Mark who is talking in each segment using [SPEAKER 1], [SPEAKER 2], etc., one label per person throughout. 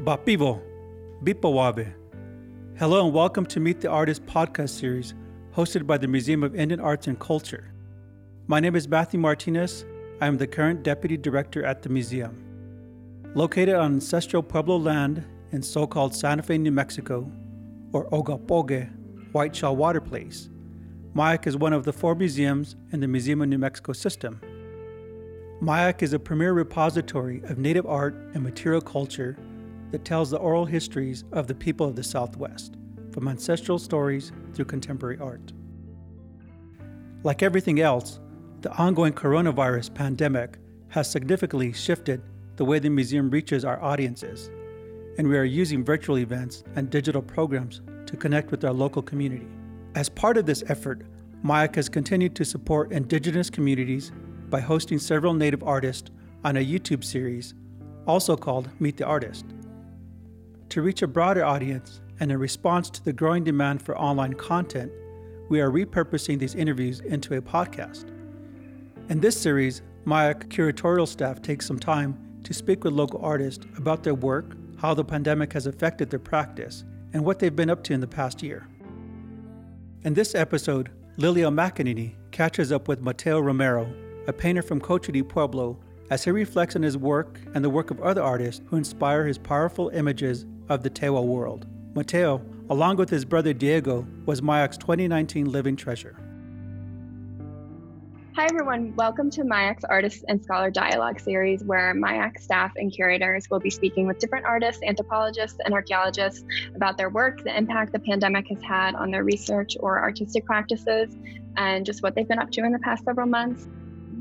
[SPEAKER 1] Bapivo, Bipawabe. Hello and welcome to Meet the Artist podcast series hosted by the Museum of Indian Arts and Culture. My name is Matthew Martinez. I am the current deputy director at the museum. Located on ancestral Pueblo land in so called Santa Fe, New Mexico, or Ogapoge, White Shell Water Place, MIAC is one of the four museums in the Museum of New Mexico system. MIAC is a premier repository of native art and material culture that tells the oral histories of the people of the Southwest, from ancestral stories through contemporary art. Like everything else, the ongoing coronavirus pandemic has significantly shifted the way the museum reaches our audiences, and we are using virtual events and digital programs to connect with our local community. As part of this effort, MIAC has continued to support Indigenous communities by hosting several Native artists on a YouTube series, also called Meet the Artist. To reach a broader audience and in response to the growing demand for online content, we are repurposing these interviews into a podcast. In this series, my curatorial staff takes some time to speak with local artists about their work, how the pandemic has affected their practice, and what they've been up to in the past year. In this episode, Lillia McEnaney catches up with Mateo Romero, a painter from Cochiti Pueblo, as he reflects on his work and the work of other artists who inspire his powerful images of the Tewa world. Mateo, along with his brother Diego, was MIAC's 2019 Living Treasure.
[SPEAKER 2] Hi, everyone. Welcome to MIAC's Artist and Scholar Dialogue series, where MIAC staff and curators will be speaking with different artists, anthropologists, and archaeologists about their work, the impact the pandemic has had on their research or artistic practices, and just what they've been up to in the past several months.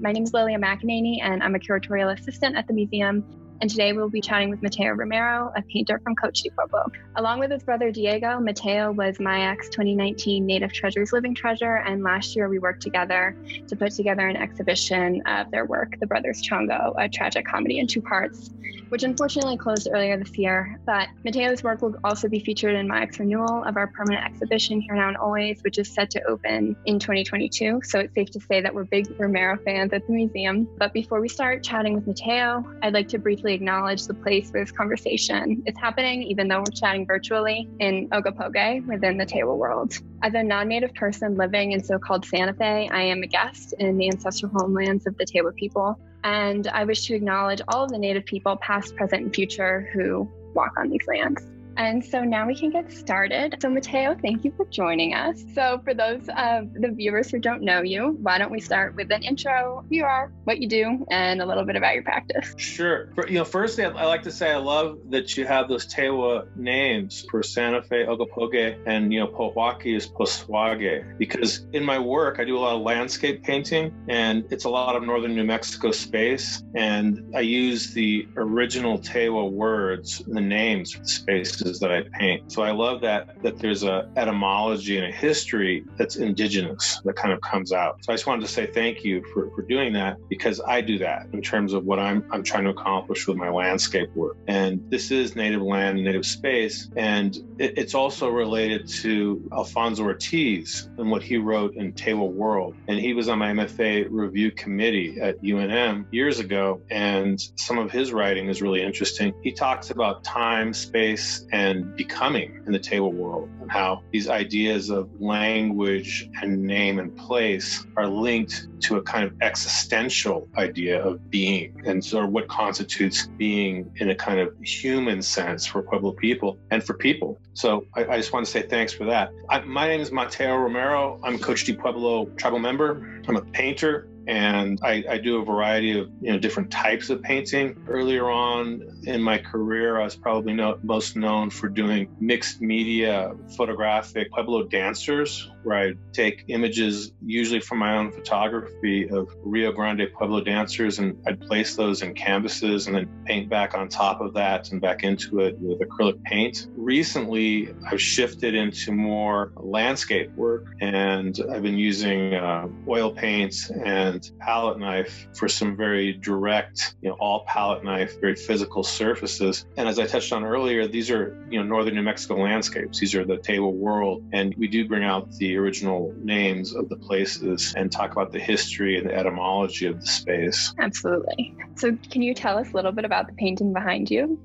[SPEAKER 2] My name is Lillia McEnaney, and I'm a curatorial assistant at the museum and today we'll be chatting with Mateo Romero, a painter from Cochiti Pueblo. Along with his brother Diego, Mateo was MIAC's 2019 Native Treasures Living Treasure, and last year we worked together to put together an exhibition of their work, The Brothers Chongo, a tragic comedy in two parts, which unfortunately closed earlier this year. But Mateo's work will also be featured in MIAC's renewal of our permanent exhibition Here Now and Always, which is set to open in 2022. So it's safe to say that we're big Romero fans at the museum. But before we start chatting with Mateo, I'd like to briefly acknowledge the place for this conversation. It's happening even though we're chatting virtually in Ogapoge within the Tewa world. As a non native person living in so called Santa Fe, I am a guest in the ancestral homelands of the Tewa people. And I wish to acknowledge all of the native people, past, present, and future, who walk on these lands. And so now we can get started. So, Mateo, thank you for joining us. So, for those of the viewers who don't know you, why don't we start with an intro, who you are, what you do, and a little bit about your practice?
[SPEAKER 3] Sure. For, you know, firstly, I like to say I love that you have those Tewa names for Santa Fe, Ogapoge, and, you know, Pojoaque is Poswage, because in my work, I do a lot of landscape painting, and it's a lot of northern New Mexico space, and I use the original Tewa words, the names for the spaces that I paint. So I love that that there's a etymology and a history that's indigenous that kind of comes out. So I just wanted to say thank you for, for doing that because I do that in terms of what I'm I'm trying to accomplish with my landscape work. And this is native land, native space, and it, it's also related to Alfonso Ortiz and what he wrote in Tewa World. And he was on my MFA review committee at UNM years ago, and some of his writing is really interesting. He talks about time, space, and becoming in the Tewa world, and how these ideas of language and name and place are linked to a kind of existential idea of being and sort of what constitutes being in a kind of human sense for Pueblo people and for people. So I, I just want to say thanks for that. I, my name is Mateo Romero. I'm a Cochiti Pueblo tribal member. I'm a painter and I, I, do a variety of you know different types of painting. Earlier on in my career, I was probably no, most known for doing mixed media photographic Pueblo dancers, where I take images usually from my own photography of Rio Grande Pueblo dancers, and I'd place those in canvases and then paint back on top of that and back into it with acrylic paint. Recently, I've shifted into more landscape work, and I've been using uh, oil paints and palette knife for some very direct, you know, all palette knife, very physical surfaces. And as I touched on earlier, these are, you know, northern New Mexico landscapes. These are the Tewa world. And we do bring out the original names of the places and talk about the history and the etymology of the space.
[SPEAKER 2] Absolutely. So can you tell us a little bit about the painting behind you?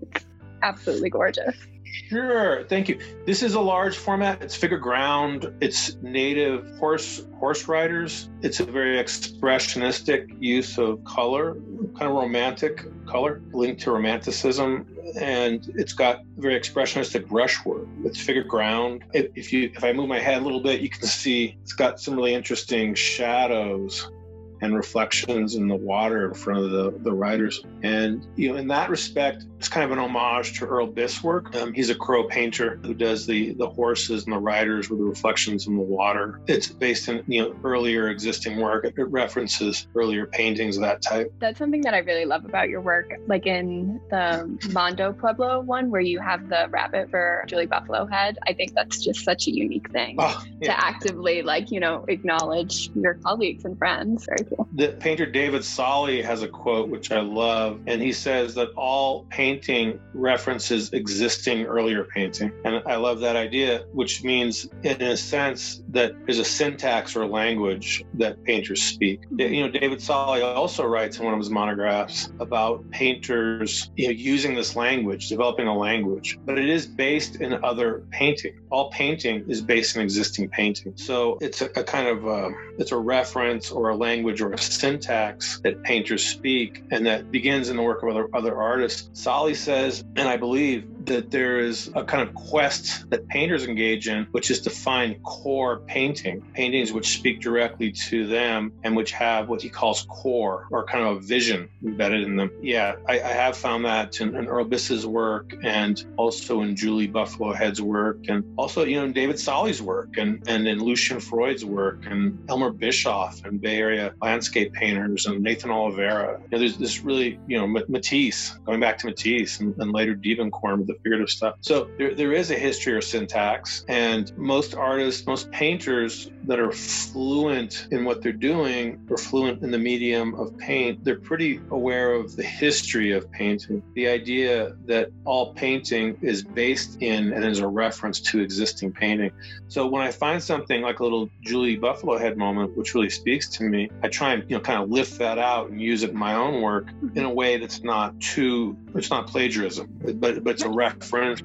[SPEAKER 2] absolutely gorgeous.
[SPEAKER 3] Sure, thank you. This is a large format. It's figure ground. It's native horse horse riders. It's a very expressionistic use of color, kind of romantic color, linked to romanticism, and it's got very expressionistic brushwork. It's figure ground. If, you if I move my head a little bit, you can see it's got some really interesting shadows and reflections in the water in front of the, the riders. And, you know, in that respect, it's kind of an homage to Earl Biss work. Um, he's a crow painter who does the, the horses and the riders with the reflections in the water. It's based in, you know, earlier existing work. It references earlier paintings of that type.
[SPEAKER 2] That's something that I really love about your work, like in the Mondo Pueblo one, where you have the rabbit for Julie Buffalohead. I think that's just such a unique thing oh, yeah. to actively, like, you know, acknowledge your colleagues and friends. Very.
[SPEAKER 3] The painter David Salle has a quote which I love, and he says that all painting references existing earlier painting. And I love that idea, which means, in a sense, that there's a syntax or language that painters speak. You know, David Salle also writes in one of his monographs about painters you know, using this language, developing a language, but it is based in other painting. All painting is based in existing painting. So it's a, a kind of a, it's a reference or a language or a syntax that painters speak and that begins in the work of other, other artists. Salle says, and I believe that there is a kind of quest that painters engage in, which is to find core painting, paintings which speak directly to them and which have what he calls core or kind of a vision embedded in them. Yeah, I, I have found that in, in Earl Biss's work and also in Julie Buffalohead's work and also, you know, in David Salle's work and, and in Lucian Freud's work and Elmer Bischoff and Bay Area landscape painters and Nathan Oliveira. You know, there's this really, you know, Matisse, going back to Matisse and, and later Diebenkorn the figurative stuff. So there, there is a history or syntax, and most artists, most painters that are fluent in what they're doing or fluent in the medium of paint, they're pretty aware of the history of painting. The idea that all painting is based in and is a reference to existing painting. So when I find something like a little Julie Buffalohead moment, which really speaks to me, I try and you know kind of lift that out and use it in my own work in a way that's not too it's not plagiarism, but but it's a reference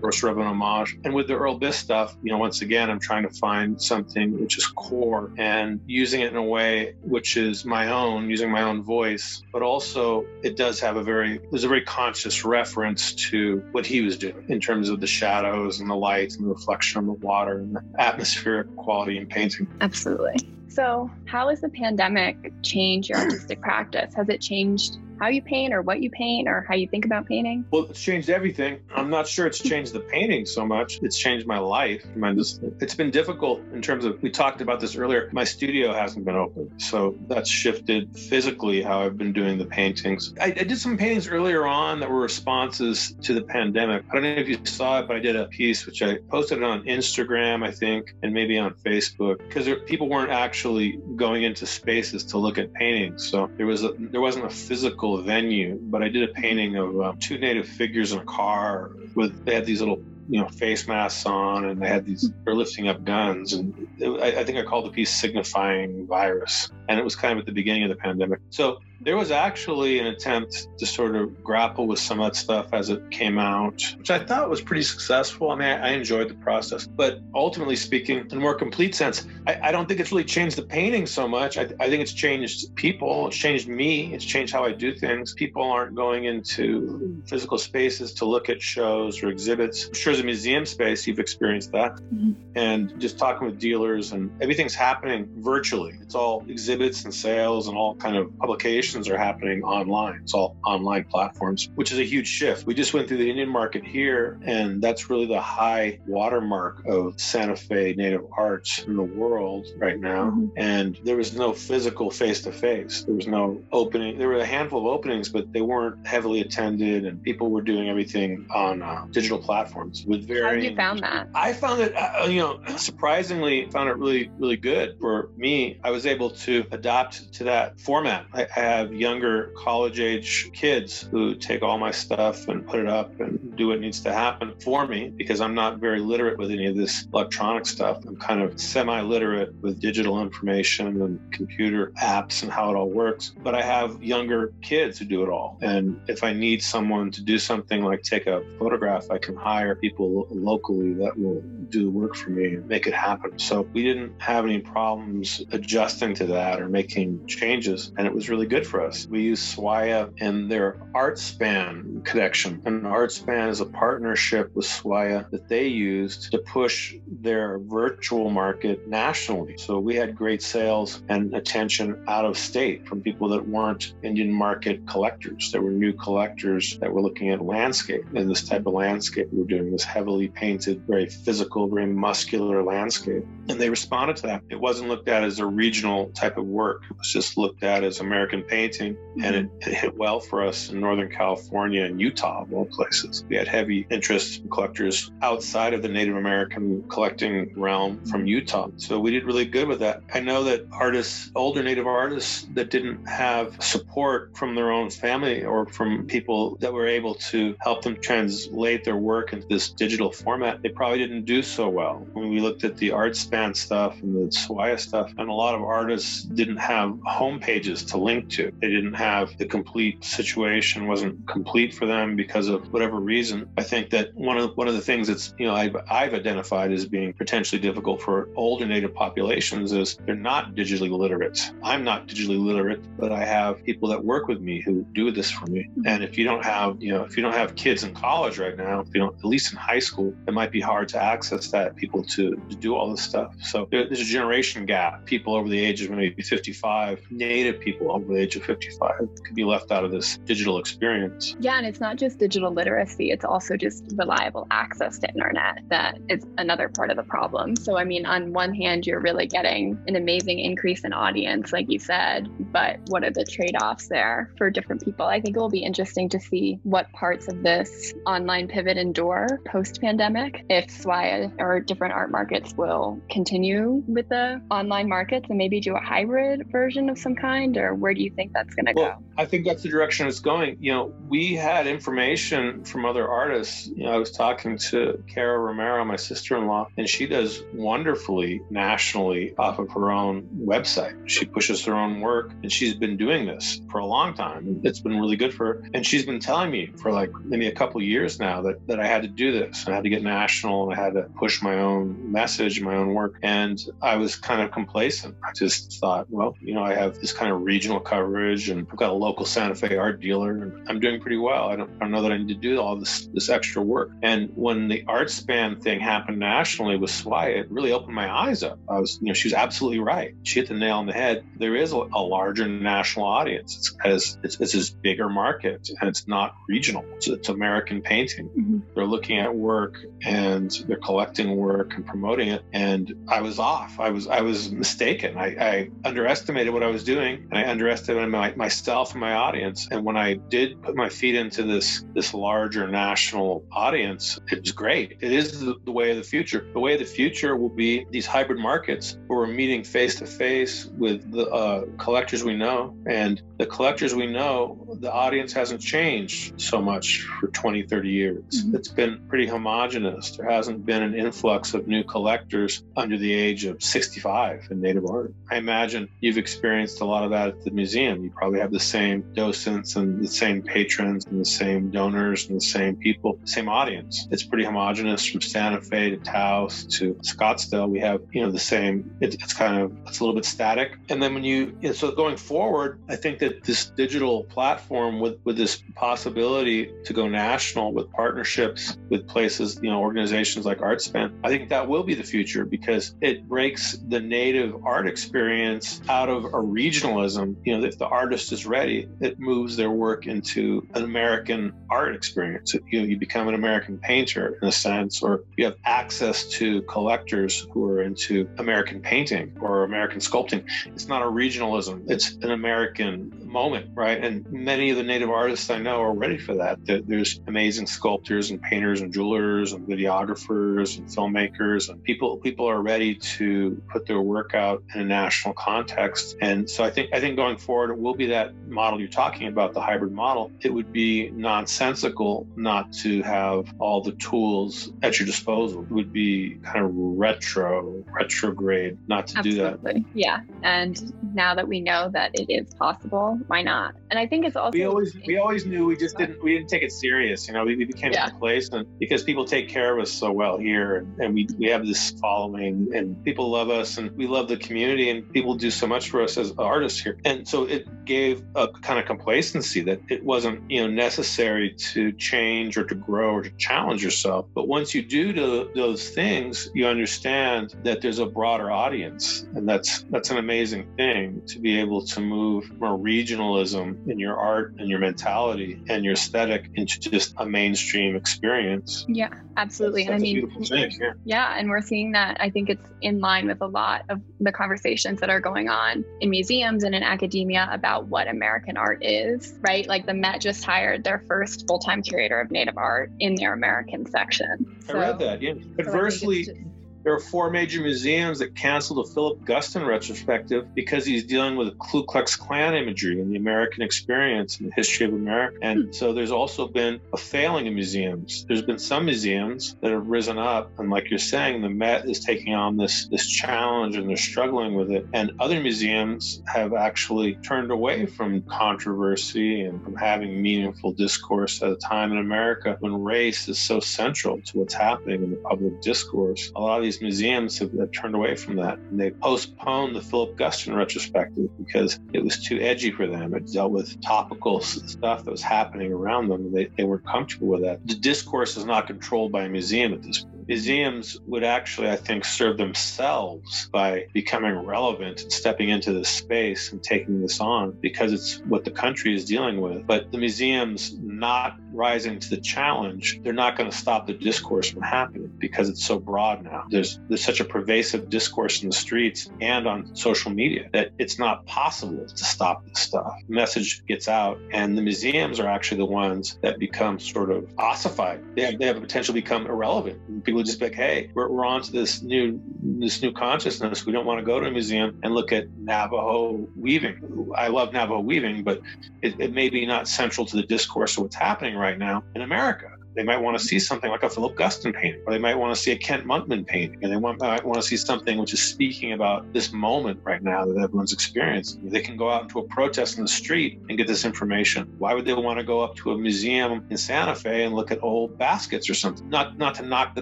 [SPEAKER 3] or sort of an homage. And with the Earl Biss stuff, you know, once again, I'm trying to find something which is core and using it in a way which is my own, using my own voice, but also it does have a very there's a very conscious reference to what he was doing in terms of the shadows and the lights and the reflection on the water and the atmospheric quality in painting.
[SPEAKER 2] Absolutely. So, how has the pandemic changed your artistic practice? Has it changed how you paint or what you paint or how you think about painting?
[SPEAKER 3] Well, it's changed everything. I'm not sure it's changed the painting so much. It's changed my life. It's been difficult in terms of, we talked about this earlier, my studio hasn't been open. So that's shifted physically how I've been doing the paintings. I, I did some paintings earlier on that were responses to the pandemic. I don't know if you saw it, but I did a piece which I posted on Instagram, I think, and maybe on Facebook because people weren't actually going into spaces to look at paintings. So there was a, there wasn't a physical venue, but I did a painting of um, two native figures in a car with they had these little you know face masks on and they had these they're lifting up guns and it, I, I, think i called the piece signifying virus. And it was kind of at the beginning of the pandemic. So there was actually an attempt to sort of grapple with some of that stuff as it came out, which I thought was pretty successful. I mean, I, I enjoyed the process. But ultimately speaking, in a more complete sense, I, I don't think it's really changed the painting so much. I, I, think it's changed people, it's changed me, it's changed how I do things. People aren't going into physical spaces to look at shows or exhibits. I'm sure as a museum space, you've experienced that. Mm-hmm. And just talking with dealers and everything's happening virtually. It's all exhibits and sales and all kind of publications are happening online. It's all online platforms, which is a huge shift. We just went through the Indian market here, and that's really the high watermark of Santa Fe native arts in the world right now. Mm-hmm. And there was no physical face to face. There was no opening. There were a handful of openings, but they weren't heavily attended, and people were doing everything on uh, digital platforms with very. How
[SPEAKER 2] you found that?
[SPEAKER 3] I found it, uh, you know, surprisingly, found it really, really good for me. I was able to adapt to that format. I, I have younger college age kids who take all my stuff and put it up and do what needs to happen for me because I'm not very literate with any of this electronic stuff. I'm kind of semi literate with digital information and computer apps and how it all works. But I have younger kids who do it all. And if I need someone to do something like take a photograph, I can hire people locally that will do work for me and make it happen. So we didn't have any problems adjusting to that or making changes. And it was really good for us. We use SWAIA and their ArtSpan connection. And ArtSpan is a partnership with SWAIA that they used to push their virtual market nationally. So we had great sales and attention out of state from people that weren't Indian market collectors. There were new collectors that were looking at landscape and this type of landscape we were doing, this heavily painted, very physical, very muscular landscape. And they responded to that. It wasn't looked at as a regional type of work. It was just looked at as American painting. And mm-hmm. it, it hit well for us in Northern California and Utah, of all places. We had heavy interest from collectors outside of the Native American collecting realm from mm-hmm. Utah. So we did really good with that. I know that artists, older Native artists that didn't have support from their own family or from people that were able to help them translate their work into this digital format, they probably didn't do so well. When we looked at the ArtSpan stuff and the SWAIA stuff, and a lot of artists didn't have home pages to link to. They didn't have the complete situation wasn't complete for them because of whatever reason. I think that one of one of the things that's you know I've, I've identified as being potentially difficult for older Native populations is they're not digitally literate. I'm not digitally literate, but I have people that work with me who do this for me. Mm-hmm. And if you don't have you know if you don't have kids in college right now, if you don't at least in high school, it might be hard to access that people to, to do all this stuff. So there's a generation gap. People over the age of maybe 55, Native people over the age of 55 could be left out of this digital experience.
[SPEAKER 2] Yeah, and it's not just digital literacy, it's also just reliable access to internet that is another part of the problem. So, I mean, on one hand, you're really getting an amazing increase in audience, like you said, but what are the trade offs there for different people? I think it will be interesting to see what parts of this online pivot endure post pandemic. If SWAIA or different art markets will continue with the online markets and maybe do a hybrid version of some kind, or where do you think that's going to
[SPEAKER 3] well,
[SPEAKER 2] go?
[SPEAKER 3] I think that's the direction it's going. You know, we had information from other artists. You know, I was talking to Cara Romero, my sister-in-law, and she does wonderfully nationally off of her own website. She pushes her own work, and she's been doing this for a long time. It's been really good for her, and she's been telling me for like maybe a couple years now that that I had to do this. I had to get national, and I had to push my own message, my own work, and I was kind of complacent. I just thought, well, you know, I have this kind of regional coverage, and I've got a local Santa Fe art dealer, and I'm doing pretty well. I don't, I don't know that I need to do all this this extra work. And when the ArtSpan thing happened nationally with SWAIA, it really opened my eyes up. I was, you know, she was absolutely right. She hit the nail on the head. There is a, a larger national audience. It's because it's, it's this bigger market, and it's not regional. It's, it's American painting. Mm-hmm. They're looking at work and they're collecting work and promoting it. And I was off. I was I was mistaken. I, I underestimated what I was doing, and I underestimated my, myself and my audience. And when I did put my feet into this this larger national audience, it was great. It is the, the way of the future. The way of the future will be these hybrid markets where we're meeting face to face with the uh, collectors we know, and the collectors we know, the audience hasn't changed so much for 20, 30 years. Mm-hmm. It's been pretty homogenous. There hasn't been an influx of new collectors under the age of 65 in native art. I imagine you've experienced a lot of that at the museum. You probably have the same docents and the same patrons and the same donors and the same people, same audience. It's pretty homogenous from Santa Fe to Taos to Scottsdale. We have, you know, the same, it, it's kind of, it's a little bit static. And then when you, you know, so going forward, I think that this digital platform with, with this possibility to go national with partnerships with places, you know, organizations like ArtSpan, I think that will be the future because it breaks the native art experience out of a regionalism. You know, the artist is ready, it moves their work into an American art experience. You know, you become an American painter in a sense, or you have access to collectors who are into American painting or American sculpting. It's not a regionalism, it's an American moment, right? And many of the native artists I know are ready for that. There's amazing sculptors and painters and jewelers and videographers and filmmakers and people people are ready to put their work out in a national context. And so I think I think going forward it will be that model you're talking about, the hybrid model. It would be nonsensical not to have all the tools at your disposal. It would be kind of retro, retrograde not to
[SPEAKER 2] Absolutely.
[SPEAKER 3] do that.
[SPEAKER 2] Yeah. And now that we know that it is possible, why not? And I think it's also
[SPEAKER 3] we always we always knew we just didn't we didn't take it serious. You know, we, we became yeah. complacent because people take care of us so well here, and, and we we have this following, and people love us, and we love the community, and people do so much for us as artists here. And so it gave a kind of complacency that it wasn't you know necessary to change or to grow or to challenge yourself. But once you do those things, you understand that there's a broader audience, and that's that's an amazing thing to be able to move more regionalism in your art and your mentality and your aesthetic into just a mainstream experience.
[SPEAKER 2] Yeah, absolutely.
[SPEAKER 3] That's,
[SPEAKER 2] and
[SPEAKER 3] I mean, thing, yeah.
[SPEAKER 2] yeah, and we're seeing that. I think it's in line with a lot of the conversations that are going on in museums and in academia about what American art is, right? Like the Met just hired their first full time curator of Native art in their American section.
[SPEAKER 3] So, I read that, yeah. Conversely, so there are four major museums that canceled a Philip Guston retrospective because he's dealing with Ku Klux Klan imagery and the American experience and the history of America. And hmm. so there's also been a failing in museums. There's been some museums that have risen up, and like you're saying, the Met is taking on this this challenge and they're struggling with it. And other museums have actually turned away from controversy and from having meaningful discourse at a time in America when race is so central to what's happening in the public discourse. A lot of these these museums have, have, turned away from that. And they postponed the Philip Guston retrospective because it was too edgy for them. It dealt with topical stuff that was happening around them. They, they weren't comfortable with that. The discourse is not controlled by a museum at this point museums would actually, I think, serve themselves by becoming relevant and stepping into this space and taking this on because it's what the country is dealing with. But the museums not rising to the challenge, they're not going to stop the discourse from happening because it's so broad now. There's there's such a pervasive discourse in the streets and on social media that it's not possible to stop this stuff. The message gets out, and the museums are actually the ones that become sort of ossified. They have, they have a potential to become irrelevant. People just be like, hey, we're, we're on to this new this new consciousness. We don't want to go to a museum and look at Navajo weaving. I love Navajo weaving, but it, it may be not central to the discourse of what's happening right now in America. They might want to see something like a Philip Guston painting, or they might want to see a Kent Monkman painting, and they want, might want to see something which is speaking about this moment right now that everyone's experiencing. They can go out into a protest in the street and get this information. Why would they want to go up to a museum in Santa Fe and look at old baskets or something? Not not to knock the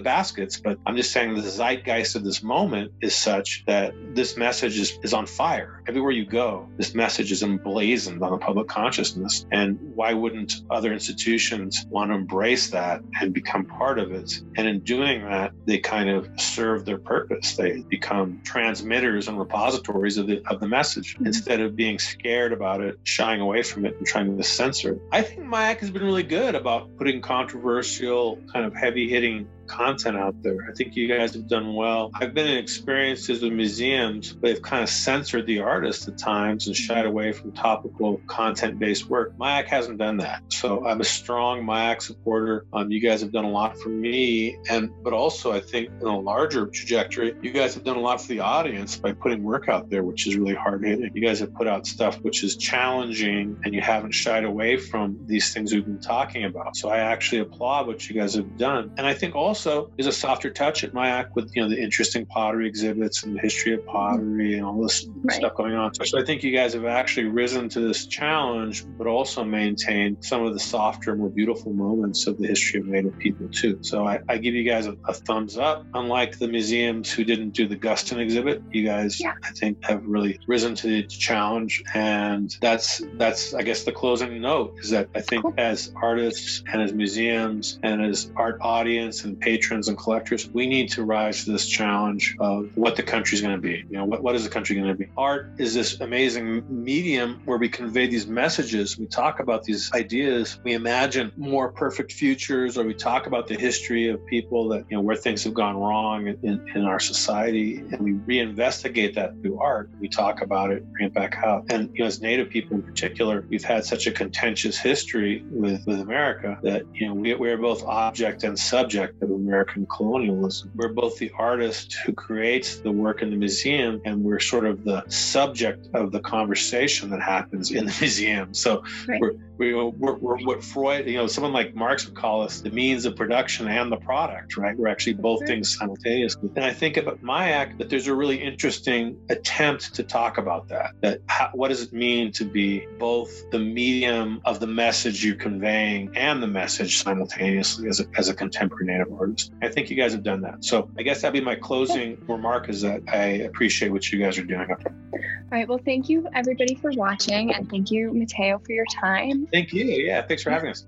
[SPEAKER 3] baskets, but I'm just saying the zeitgeist of this moment is such that this message is, is on fire. Everywhere you go, this message is emblazoned on the public consciousness. And why wouldn't other institutions want to embrace that? That and become part of it. And in doing that, they kind of serve their purpose. They become transmitters and repositories of the of the message mm-hmm. instead of being scared about it, shying away from it, and trying to censor it. I think MIAC has been really good about putting controversial, kind of heavy hitting content out there. I think you guys have done well. I've been in experiences with museums, but they've kind of censored the artist at times and shied away from topical content based work. MIAC hasn't done that. So I'm a strong MIAC supporter. Um, you guys have done a lot for me. And, but also, I think in a larger trajectory, you guys have done a lot for the audience by putting work out there, which is really hard hitting. You guys have put out stuff which is challenging and you haven't shied away from these things we've been talking about. So I actually applaud what you guys have done. And I think also, also is a softer touch at MIAC with you know the interesting pottery exhibits and the history of pottery and all this right. stuff going on. So I think you guys have actually risen to this challenge, but also maintained some of the softer, more beautiful moments of the history of Native people too. So I, I give you guys a, a, thumbs up. Unlike the museums who didn't do the Guston exhibit, you guys yeah. I think have really risen to the challenge, and that's that's I guess the closing note is that I think cool. as artists and as museums and as art audience and patrons and collectors, we need to rise to this challenge of what the country's going to be. You know, what, what is the country going to be? Art is this amazing medium where we convey these messages. We talk about these ideas. We imagine more perfect futures, or we talk about the history of people that, you know, where things have gone wrong in, in our society, and we reinvestigate that through art. We talk about it, bring it back out. And, you know, as Native people in particular, we've had such a contentious history with, with America that, you know, we, we're both object and subject of American colonialism. We're both the artist who creates the work in the museum and we're sort of the subject of the conversation that happens in the museum. So right. we're, we're, we're, we're, what Freud, you know, someone like Marx would call us the means of production and the product, right? We're actually both right. things simultaneously. And I think about MIAC that there's a really interesting attempt to talk about that. That how, what does it mean to be both the medium of the message you're conveying and the message simultaneously as a, as a contemporary Native artist? I think you guys have done that. So I guess that'd be my closing remark is that I appreciate what you guys are doing.
[SPEAKER 2] All right. Well, thank you everybody for watching, and thank you, Mateo, for your time.
[SPEAKER 3] Thank you. Yeah. Thanks for having us.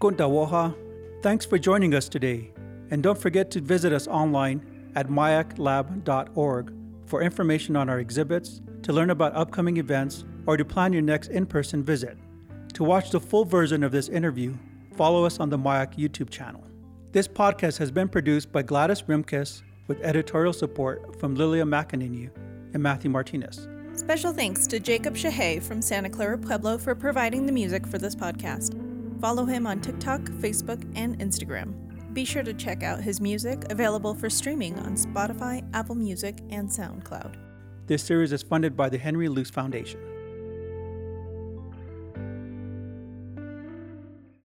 [SPEAKER 1] Kuntawoha. Thanks for joining us today. And don't forget to visit us online at miaclab.org for information on our exhibits, to learn about upcoming events, or to plan your next in person visit. To watch the full version of this interview, follow us on the MIAC YouTube channel. This podcast has been produced by Gladys Rimkus with editorial support from Lillia McEnaney and Matthew Martinez.
[SPEAKER 4] Special thanks to Jacob Shije from Santa Clara Pueblo for providing the music for this podcast. Follow him on TikTok, Facebook, and Instagram. Be sure to check out his music, available for streaming on Spotify, Apple Music, and SoundCloud.
[SPEAKER 1] This series is funded by the Henry Luce Foundation.